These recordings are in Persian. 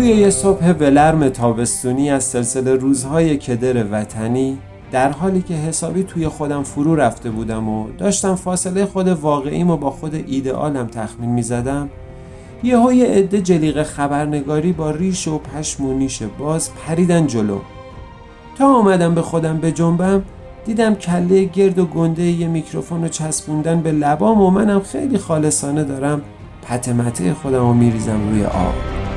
توی یه صبح ولرم تابستونی از سلسله روزهای کدر وطنی در حالی که حسابی توی خودم فرو رفته بودم و داشتم فاصله خود واقعیم و با خود ایدئالم تخمین می زدم یه های عده جلیق خبرنگاری با ریش و پشم و نیش باز پریدن جلو. تا آمدم به خودم به جنبم دیدم کله گرد و گنده یه میکروفون رو چسبوندن به لبام و منم خیلی خالصانه دارم پتمته خودم رو میریزم روی آب.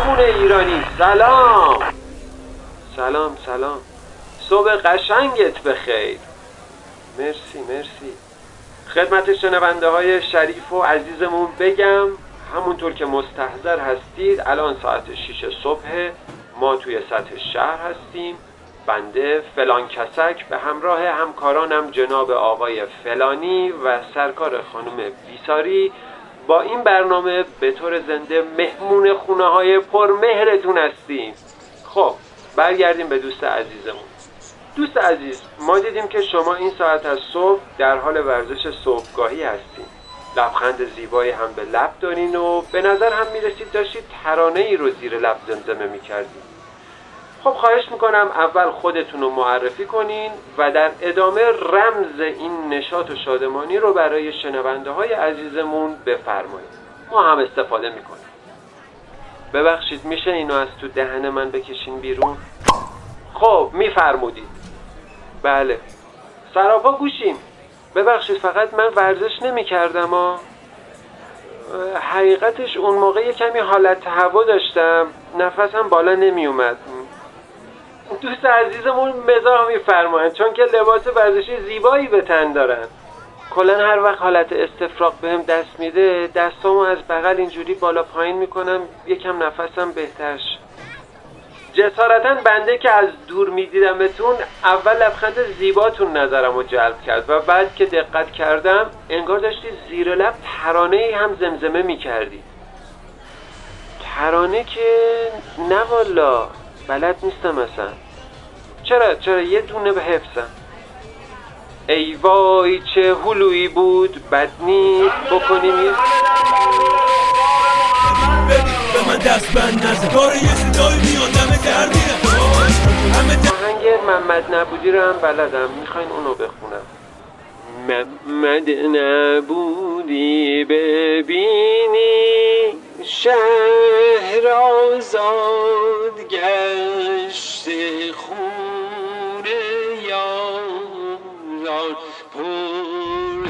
جوون ایرانی. سلام. سلام سلام. صبح قشنگت بخیر. مرسی مرسی. خدمت شنونده های شریف و عزیزمون بگم همونطور که مستحضر هستید الان ساعت 6 صبح ما توی سطح شهر هستیم. بنده فلان کسک به همراه همکارانم جناب آقای فلانی و سرکار خانم بیساری با این برنامه به طور زنده مهمون خونه های پرمهرتون هستیم. خب برگردیم به دوست عزیزمون. دوست عزیز ما دیدیم که شما این ساعت از صبح در حال ورزش صبحگاهی هستیم. لبخند زیبایی هم به لب دارین و به نظر هم می‌رسید داشتید ترانه ای رو زیر لب زمزمه می‌کردید. خب خواهش می‌کنم اول خودتون رو معرفی کنین و در ادامه رمز این نشاط و شادمانی رو برای شنونده های عزیزمون بفرمایید. ما هم استفاده می‌کنیم. ببخشید میشه اینو از تو دهن من بکشین بیرون؟ خب میفرمودید. بله. سراپا گوشیم. ببخشید فقط من ورزش نمی‌کردم ها حقیقتش اون موقع یه کمی حالت هوا داشتم. نفسم بالا نمیومد دوست عزیزمون مزاح میفرمایند چون که لباس ورزشی زیبایی به تن دارن. کلا هر وقت حالت استفراغ بهم دست میده دستامو از بغل اینجوری بالا پایین می‌کنم یکم نفسم بهترش جسارتا بنده که از دور میدیدمتون اول لبخند زیباتون نظرم رو جلب کرد و بعد که دقت کردم انگار داشتی زیر لب ترانه هم زمزمه می‌کردی. ترانه که نه والا. بلد نیستم اصلا. چرا چرا یه دونه به حفظم؟ ای وای چه هلویی بود بد نیست بکنیم یه به من دست محمد نبودی رو هم بلدم می‌خواین اونو بخونم. محمد نبودی ببینی. شهر آزاد گشت خون یاران. پر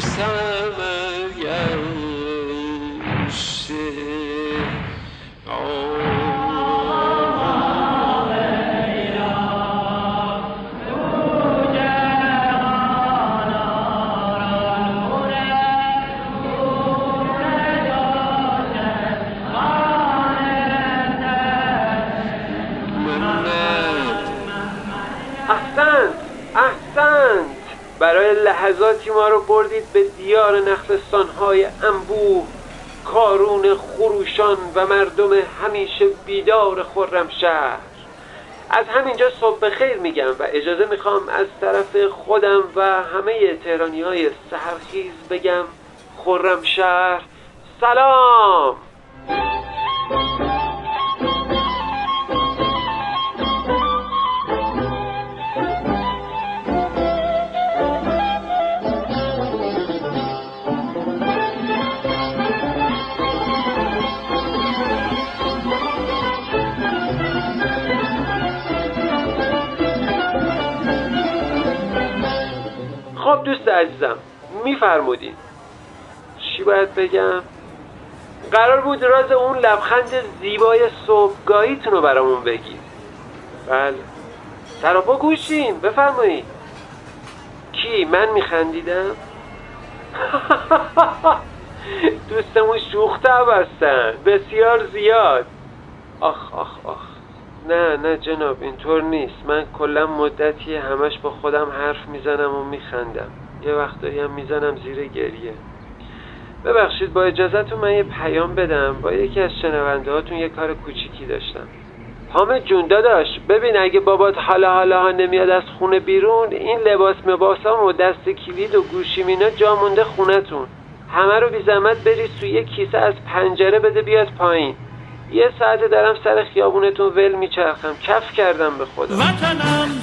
لحظاتی ما رو بردید به دیار نخلستان های انبوه کارون خروشان و مردم همیشه بیدار خورم شهر از همینجا صبح خیر میگم و اجازه می‌خوام از طرف خودم و همه تهرانی های سهرخیز بگم خورم شهر سلام! عزیزم میفرمودید چی باید بگم؟ قرار بود راز اون لبخند زیبای صبحگاهیتون رو برامون بگید بله. سراپا گوشیم بفرمایید. کی؟ من میخندیدم؟ دوستمون شوخ هستن بسیار زیاد. آخ آخ آخ. نه نه جناب اینطور نیست. من کلا مدتی همش با خودم حرف می‌زنم و میخندم. یه وقتایی هم می‌زنم زیر گریه. ببخشید با اجازهتون من یه پیام بدم. با یکی از شنونده هاتون یه کار کوچیکی داشتم. حامد جون داداش ببین اگه بابات حالا حالا ها نمیاد از خونه بیرون این لباس مباسام و دست کلید و گوشی مینا جا مونده خونتون. همه رو بی زحمت بریز توی یه کیسه از پنجره بده بیاد پایین. یه ساعت دارم سر خیابونتون ول میچرخم. کف کردم به خدا.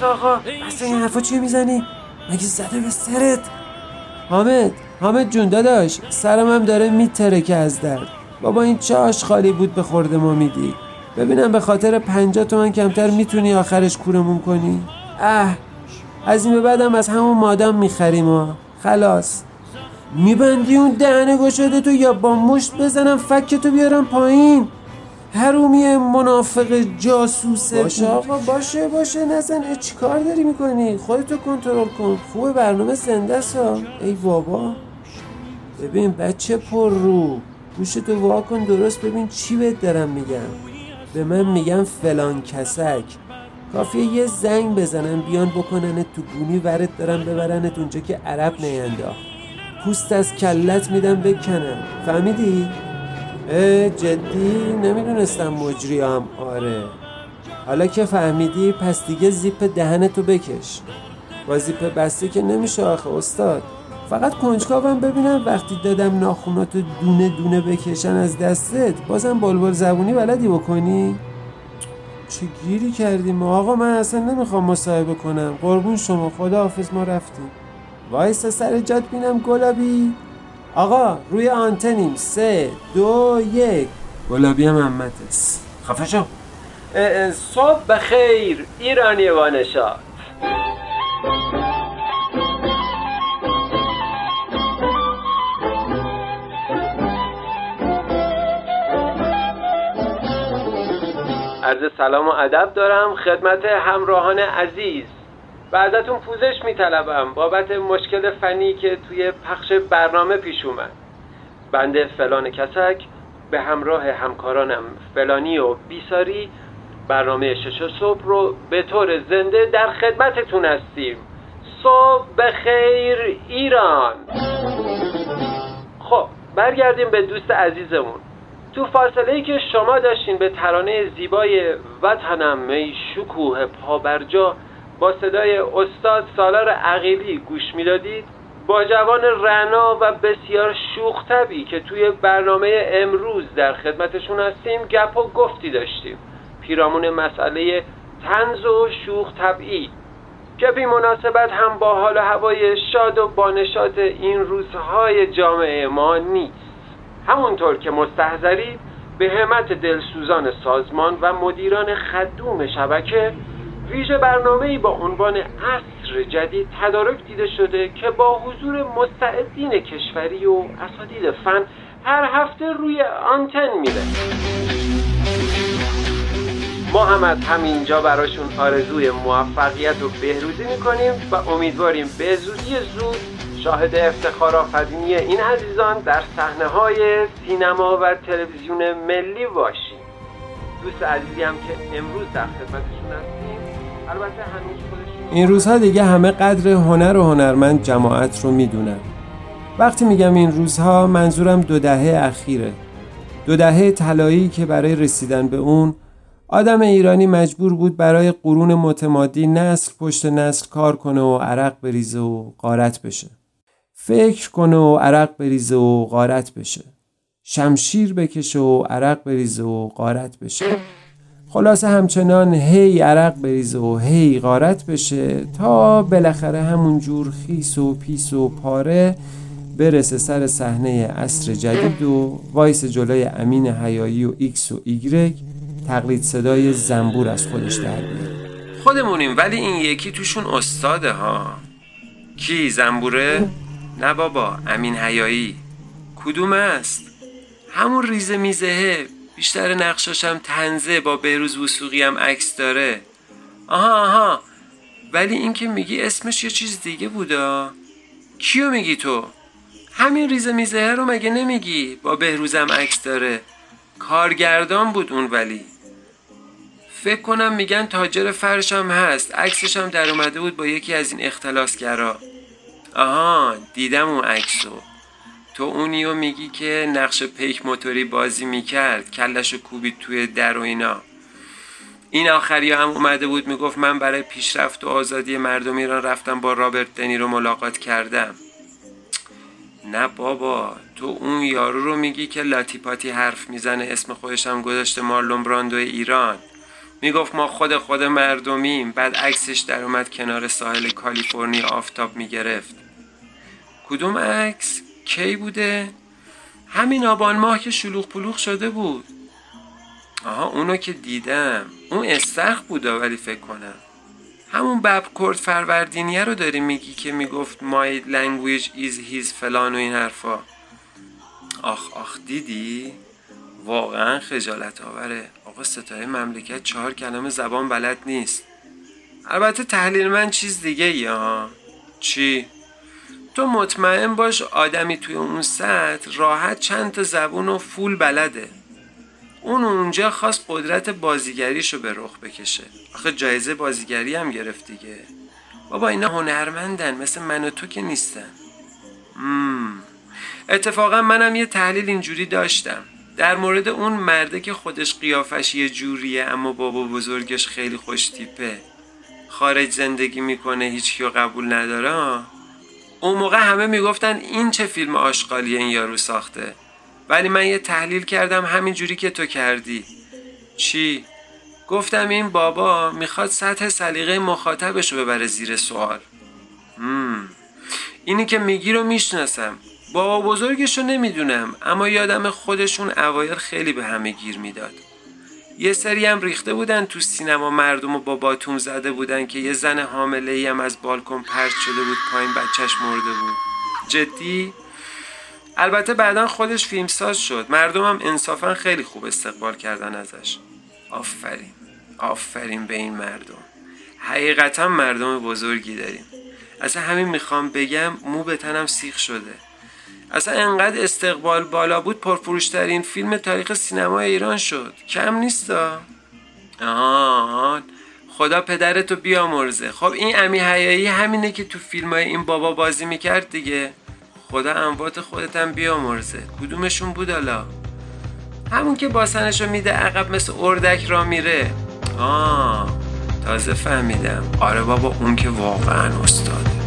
آقا اصلا این حرفا چیه می‌زنی؟ مگه زده به سرت؟ حامد حامد جون داداش سرم هم داره میترکه از درد. بابا این چه خالی بود به خورده ما میدی. ببینم به خاطر پنجاه تومن کمتر می‌تونی آخرش کورمون کنی؟ اه. از این به بعدم از همون مادام می‌خریم ها. خلاص. میبندی اون دهنه گشاده تو یا با مشت بزنم فکتو بیارم پایین؟ هرومی منافق جاسوسه باشه. آقا باشه باشه. نزن. چی کار داری می‌کنی؟ خودتو کنترل کن. خوب برنامه زنده سا ای بابا. ببین بچه پر رو. گوشتو وا کن. درست ببین چی بهت دارم میگم. به من میگم فلان کسک. کافیه یه زنگ بزنن بیان بکنن تو گونی ورد دارن ببرنت اونجا که عرب نینداخت. پوست از کلت میدم بکنن. فهمیدی؟ جدی نمی‌دونستم مجری هم آره. حالا که فهمیدی پس دیگه زیپ دهنتو بکش. با زیپ بسته که نمیشه آخه استاد. فقط کنجکاوم ببینم. وقتی دادم ناخوناتو دونه دونه بکشن از دستت بازم بلبل زبونی بلدی بکنی؟ چه گیری کردیم؟ آقا من اصلا نمی‌خوام مصاحبه کنم. قربون شما. خدا حافظ ما رفتیم. وایسا سر جاد بینم گلابی. آقا روی آنتنیم. سه دو یک. گلابی هم امتس خفه شو. صبح بخیر ایرانی وانشاد. عرض سلام و ادب دارم خدمت همراهان عزیز. و ازتون پوزش میطلبم. بابت مشکل فنی که توی پخش برنامه پیش اومد. بنده فلان کسک به همراه همکارانم فلانی و بیساری برنامه شش صبح رو به طور زنده در خدمتتون هستیم. صبح بخیر ایران. خب برگردیم به دوست عزیزمون. تو فاصله ای که شما داشتین به ترانه زیبای وطنم می شکوه پابرجا با صدای استاد سالار عقیلی گوش می‌دادید؟ با جوان رنا و بسیار شوخ طبی که توی برنامه امروز در خدمتشون هستیم گپ و گفتی داشتیم. پیرامون مسئله تنز و شوخ طبعی. که بی مناسبت هم با حال و هوای شاد و بانشات این روزهای جامعه ما نیست. همونطور که مستحضرید به همت دلسوزان سازمان و مدیران خدوم شبکه ویژه برنامه‌ای با عنوان عصر جدید تدارک دیده شده که با حضور مستعدین کشوری و اساتید فن هر هفته روی آنتن میره. ما هم از همینجا براشون آرزوی موفقیت و بهروزی می‌کنیم و امیدواریم به زودی زود شاهد افتخار آفرینی این عزیزان در صحنه های سینما و تلویزیون ملی باشیم. دوست عزیزی هم که امروز در خدمتشون هستیم. این روزها دیگه همه قدر هنر و هنرمند جماعت رو می‌دونن. وقتی میگم این روزها منظورم دو دهه اخیره. دو دهه طلایی که برای رسیدن به اون آدم ایرانی مجبور بود برای قرون متمادی نسل پشت نسل کار کنه و عرق بریزه و قارت بشه. فکر کنه و عرق بریزه و غارت بشه. شمشیر بکشه و عرق بریزه و غارت بشه. خلاصه همچنان هی عرق بریزه و هی غارت بشه تا بالاخره همون جور خیس و پیس و پاره برسه سر صحنه عصر جدید و وایسه جلوی امین حیایی و ایکس و ایگرگ تقلید صدای زنبور از خودش در خودمونیم ولی این یکی توشون استاده ها. کی زنبوره؟ نه بابا امین حیایی کدوم است؟ همون ریزه میزهه بیشتر نقشاشم تنزه با بهروز وسوقی هم عکس داره. آها آها. ولی این که میگی اسمش یه چیز دیگه بودا. کیو میگی تو؟ همین ریزه میزهه رو مگه نمیگی؟ با بهروزم عکس داره. کارگردان بود اون ولی. فکر کنم میگن تاجر فرشم هست. عکسش در اومده بود با یکی از این اختلاسگرا آها دیدم اون عکسو. تو اونیو میگی که نقش پیک موتوری بازی می‌کرد کلشو کوبید توی در و اینا. این آخری هم اومده بود می‌گفت من برای پیشرفت و آزادی مردم ایران رفتم با رابرت دنی رو ملاقات کردم. نه بابا تو اون یارو رو میگی که لاتی پاتی حرف می‌زنه اسم خودشم گذاشته مارلون براندو ایران. می‌گفت ما خود خود مردمیم بعد عکسش در اومد کنار ساحل کالیفرنیا آفتاب می‌گرفت. کدوم عکس؟ کی بوده؟ همین آبان ماه که شلوغ پلوغ شده بود. آها اونو که دیدم. اون استخ بوده ولی فکر کنم. همون بب کرد فروردینیه رو داری میگی که می‌گفت my language is his فلان و این حرفا. آخ آخ دیدی؟ واقعا خجالت آوره. آقا ستاره مملکت چهار کلمه زبان بلد نیست. البته تحلیل من چیز دیگه یا چی؟ تو مطمئن باش آدمی توی اون سطح راحت چند تا زبون و فول بلده. اون اونجا خواست قدرت بازیگریشو به رخ بکشه. آخه جایزه بازیگری هم گرفت دیگه. بابا اینا هنرمندن مثل من و تو که نیستن. مم. اتفاقا منم یه تحلیل اینجوری داشتم. در مورد اون مرده که خودش قیافش یه جوریه اما بابا بزرگش خیلی خوش تیپه. خارج زندگی می‌کنه هیچ کیو قبول نداره اون موقع همه می‌گفتن این چه فیلم آشغالی این یارو ساخته. ولی من یه تحلیل کردم همین جوری که تو کردی. چی؟ گفتم این بابا می‌خواد سطح سلیقه مخاطبش رو ببره زیر سوال. مم. اینی که میگی رو می‌شناسم. بابا بزرگش رو نمی‌دونم اما یادم خودشون اوایل خیلی به همه گیر می‌داد. یه سری هم ریخته بودن تو سینما مردم و با باتوم زده بودن که یه زن حامله ای هم از بالکن پرت شده بود پایین بچهش مرده بود. جدی؟ البته بعدا خودش فیلمساز شد. مردمم انصافا خیلی خوب استقبال کردن ازش. آفرین. آفرین به این مردم. حقیقتا مردم بزرگی داریم. اصلا همین می‌خوام بگم مو به تنم سیخ شده. اصلا انقدر استقبال بالا بود پرفروشترین فیلم تاریخ سینما ایران شد. کم نیستا آه. خدا پدرتو بیامرزه. خب این امی حیایی همینه که تو فیلم های این بابا بازی می‌کرد دیگه. خدا اموات خودتم بیامرزه. کدومشون بود حالا؟ همون که باسنشو میده عقب مثل اردک را میره. آه تازه فهمیدم. آره بابا اون که واقعا استاده.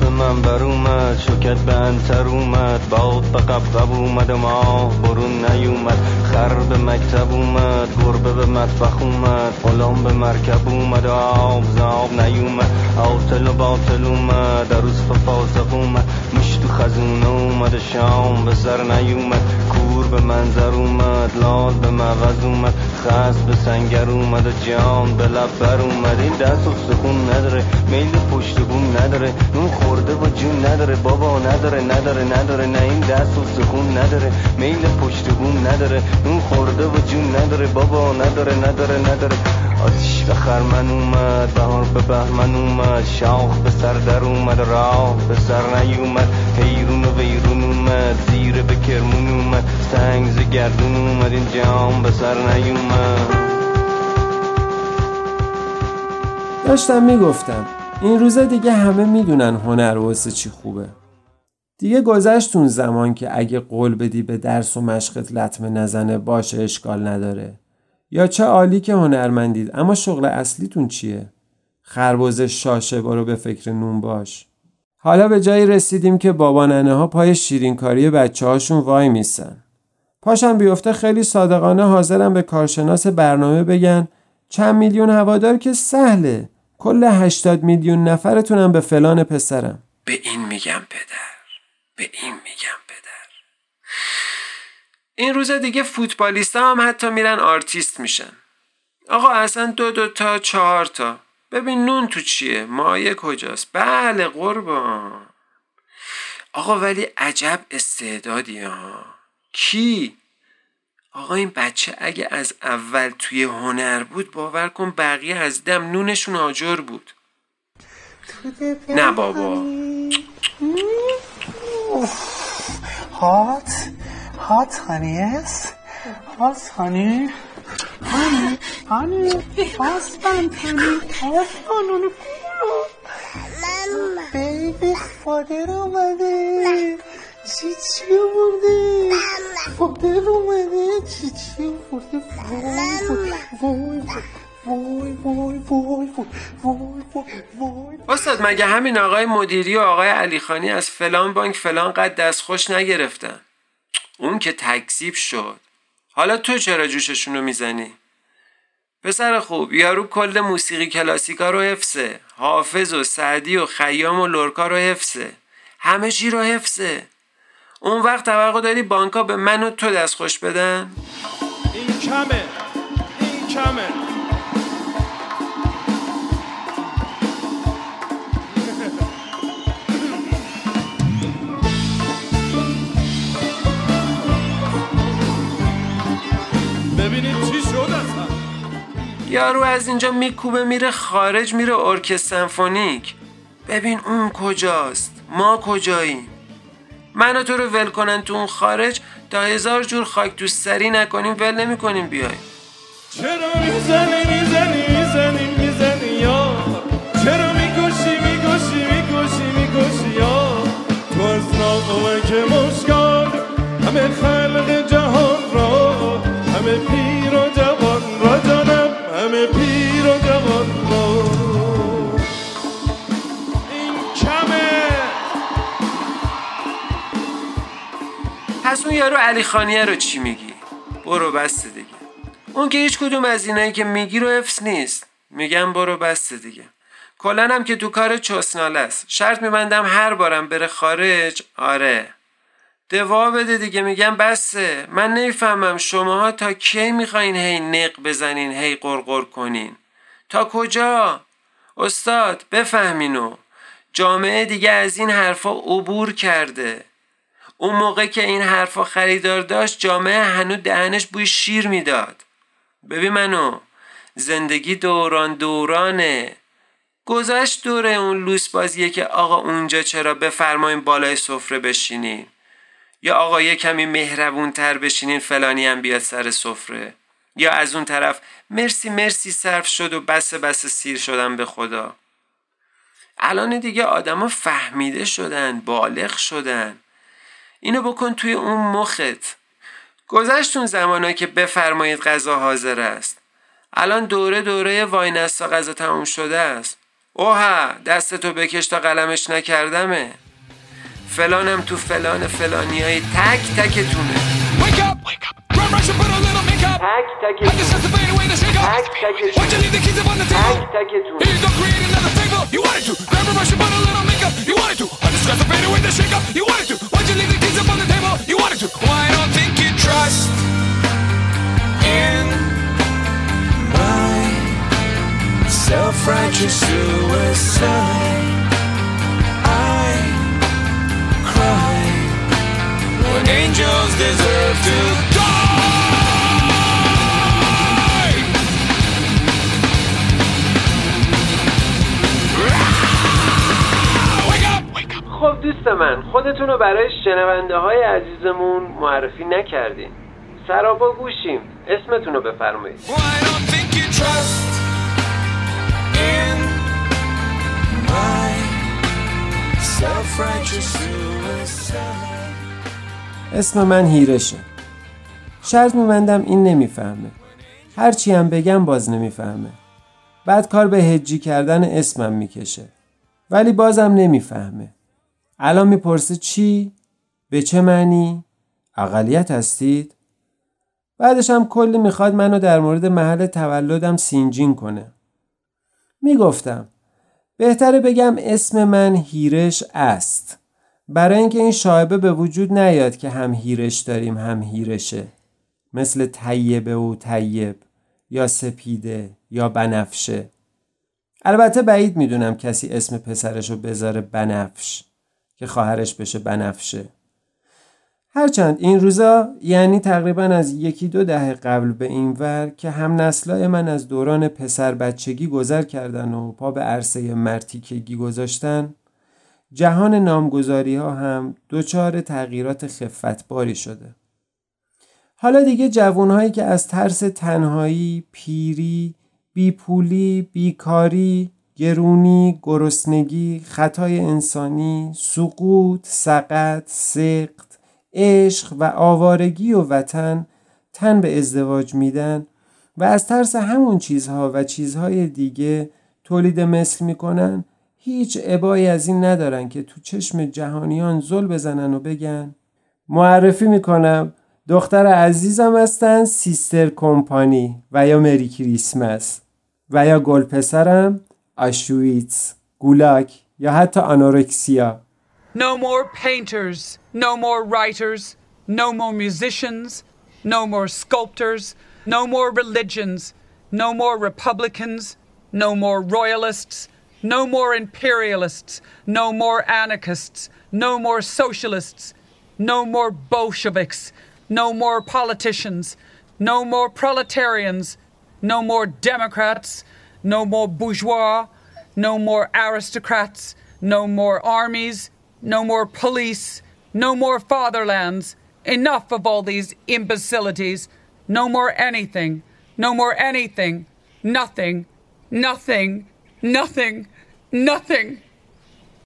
به من بر اومد شکت به انتر اومد. باد به قبقب اومد و ما برون نیومد. خر به مکتب اومد گربه به مطبخ اومد غلام به مرکب اومد آب زاب نیومد. آتل و باطل اومد عروس به فاسق اومد. مشت و خزونه اومد شام به سر نیومد. کور به منظر اومد لال به مغز اومد. خست به سنگر اومد جان به لب بر اومد. این دست و سخون نداره. میل پشت بوم نداره. نون خورده و جون نداره. بابا نداره نداره نداره. نه این دست و سخون نداره. میل پشت بوم نداره. نون خورده و جون نداره. بابا نداره نداره نداره. آتیش به خرمن اومد بهار به بهمن اومد. شاخ به سر در اومد راه به سر نیومد. حیرون و ویرون اومد زیر به کرمون اومد. سنگ ز گردون اومد این جام به سر نیومد. داشتم می‌گفتم این روزا دیگه همه می‌دونن هنر واسه چی خوبه. دیگه گذشت اون زمان که اگه قول بدی به درس و مشقت لطمه نزنه باشه اشکال نداره. یا چه عالی که هنرمندید اما شغل اصلیتون چیه؟ خربوز شاشه برو به فکر نون باش. حالا به جایی رسیدیم که بابا ننه ها پای شیرینکاری بچه هاشون وای میسن. پاشم بیفته خیلی صادقانه حاضرم به کارشناس برنامه بگن چند میلیون هوادار که سهله. کل هشتاد میلیون نفرتونم به فلان پسرم. به این میگم پدر. به این میگم پدر. این روزا دیگه فوتبالیست هم حتی میرن آرتیست میشن. آقا اصلا دو دو تا چهار تا. ببین نون تو چیه؟ مایه کجاست؟ بله قربان. آقا ولی عجب استعدادی ها. کی؟ آقا این بچه اگه از اول توی هنر بود باور کن بقیه از دم نونشون آجر بود. نه بابا. هات. هات هانی است هات هانی. هانی. هانی. هاستن هانی. هاستن هانی. بیبی فادر اومده چی چی فادر اومده چی چی وای وای وای استاد مگه همین آقای مدیری و آقای علیخانی از فلان بانک فلان قد دست خوش نگرفتن؟ اون که تکذیب شد. حالا تو چرا جوششون رو می‌زنی؟ پسر خوب یارو کل موسیقی کلاسیکا رو حفظه. حافظ و سعدی و خیام و لورکا رو حفظه. همه چی رو حفظه. اون وقت توقع داری بانکا به من و تو دست خوش بدن؟ این کمه. این کمه. ببینید چی شد اصلا. یارو از اینجا میکوبه میره خارج میره ارکستر سمفونیک. ببین اون کجاست؟ ما کجاییم؟ من و تو رو ول کنن تو اون خارج تا هزار جور خاک تو سری نکنیم ول نمی‌کنیم بیای چرا می‌زنی می‌زنی می‌زنی؟ پس اون یارو علی خانیه رو چی میگی؟ برو بسته دیگه. اون که هیچ کدوم از اینایی که میگی رو حفظ نیست. میگم برو بسته دیگه. کلا هم که تو کار چسناله است. شرط میبندم هر بارم بره خارج آره. دوا بده دیگه میگم بسه. من نمی‌فهمم شماها تا کی می‌خواین هی نق بزنین هی قرقر کنین. تا کجا؟ استاد بفهمینو. جامعه دیگه از این حرفا عبور کرده. اون موقع که این حرفا خریدار داشت جامعه هنو دهنش بوی شیر می‌داد. ببین منو زندگی دوران دورانه. گذشت دوره اون لوس بازیه که آقا اونجا چرا بفرمایین بالای سفره بشینین. یا آقا یه کمی مهربون تر بشینین فلانی هم بیاد سر سفره. یا از اون طرف مرسی مرسی صرف شد و بس بس سیر شدن به خدا. الان دیگه آدما فهمیده شدن بالغ شدن. اینو بکن توی اون مخت. گذشت اون زمانا که بفرمایید غذا حاضر است. الان دوره دوره واینستا غذا تموم شده است. اوه دستتو بکش تا قلمش نکردمه. فلانم تو فلان فلانی های تک تکتونه. Wake up! Wake up! Self-righteous suicide? I cry when angels deserve to die. Wake up! Wake up! خب دوست من خودتون رو برای شنونده های عزیزمون معرفی نکردین سرابا گوشیم اسمتون رو بفرمایید اسم من هیرشه. شرط میبندم این نمی‌فهمه. هرچی هم بگم باز نمی‌فهمه. بعد کار به هجی کردن اسمم می‌کشه. ولی بازم نمی‌فهمه. الان می‌پرسه چی؟ به چه معنی؟ اقلیت هستید؟ بعدش هم کلی می‌خواد منو در مورد محل تولدم سینجین کنه. می‌گفتم بهتره بگم اسم من هیرش است. برای اینکه این شایبه به وجود نیاد که هم هیرش داریم هم هیرشه. مثل طیبه و طیب یا سپیده یا بنفشه. البته بعید می‌دونم کسی اسم پسرشو بذاره بنفش که خواهرش بشه بنفشه. هرچند این روزا یعنی تقریبا از یکی دو دهه قبل به این ور که هم نسلای من از دوران پسر بچگی گذر کردن و پا به عرصه مرتیکگی گذاشتن جهان نامگذاری ها هم دچار تغییرات خفتباری شده. حالا دیگه جوانهایی که از ترس تنهایی، پیری، بیپولی، بیکاری، گرونی، گرسنگی، خطای انسانی، سقوط، سقط، سقط، عشق و آوارگی و وطن تن به ازدواج میدن و از ترس همون چیزها و چیزهای دیگه تولید مثل می‌کنن هیچ عبایی از این ندارن که تو چشم جهانیان زل بزنن و بگن معرفی می‌کنم. دختر عزیزم هستن سیستر کمپانی و یا مری کریسمس و یا گل پسرم آشویتس گولاک یا حتی آنورکسیا. No more painters, no more writers, no more musicians, no more sculptors, no more religions, no more Republicans, no more royalists, no more imperialists, no more anarchists, no more socialists, no more Bolsheviks, no more politicians, no more proletarians, no more Democrats, no more bourgeois, no more aristocrats, no more armies, no more police, no more fatherlands. Enough of all these imbecilities. No more anything. No more anything. Nothing. Nothing. Nothing. Nothing.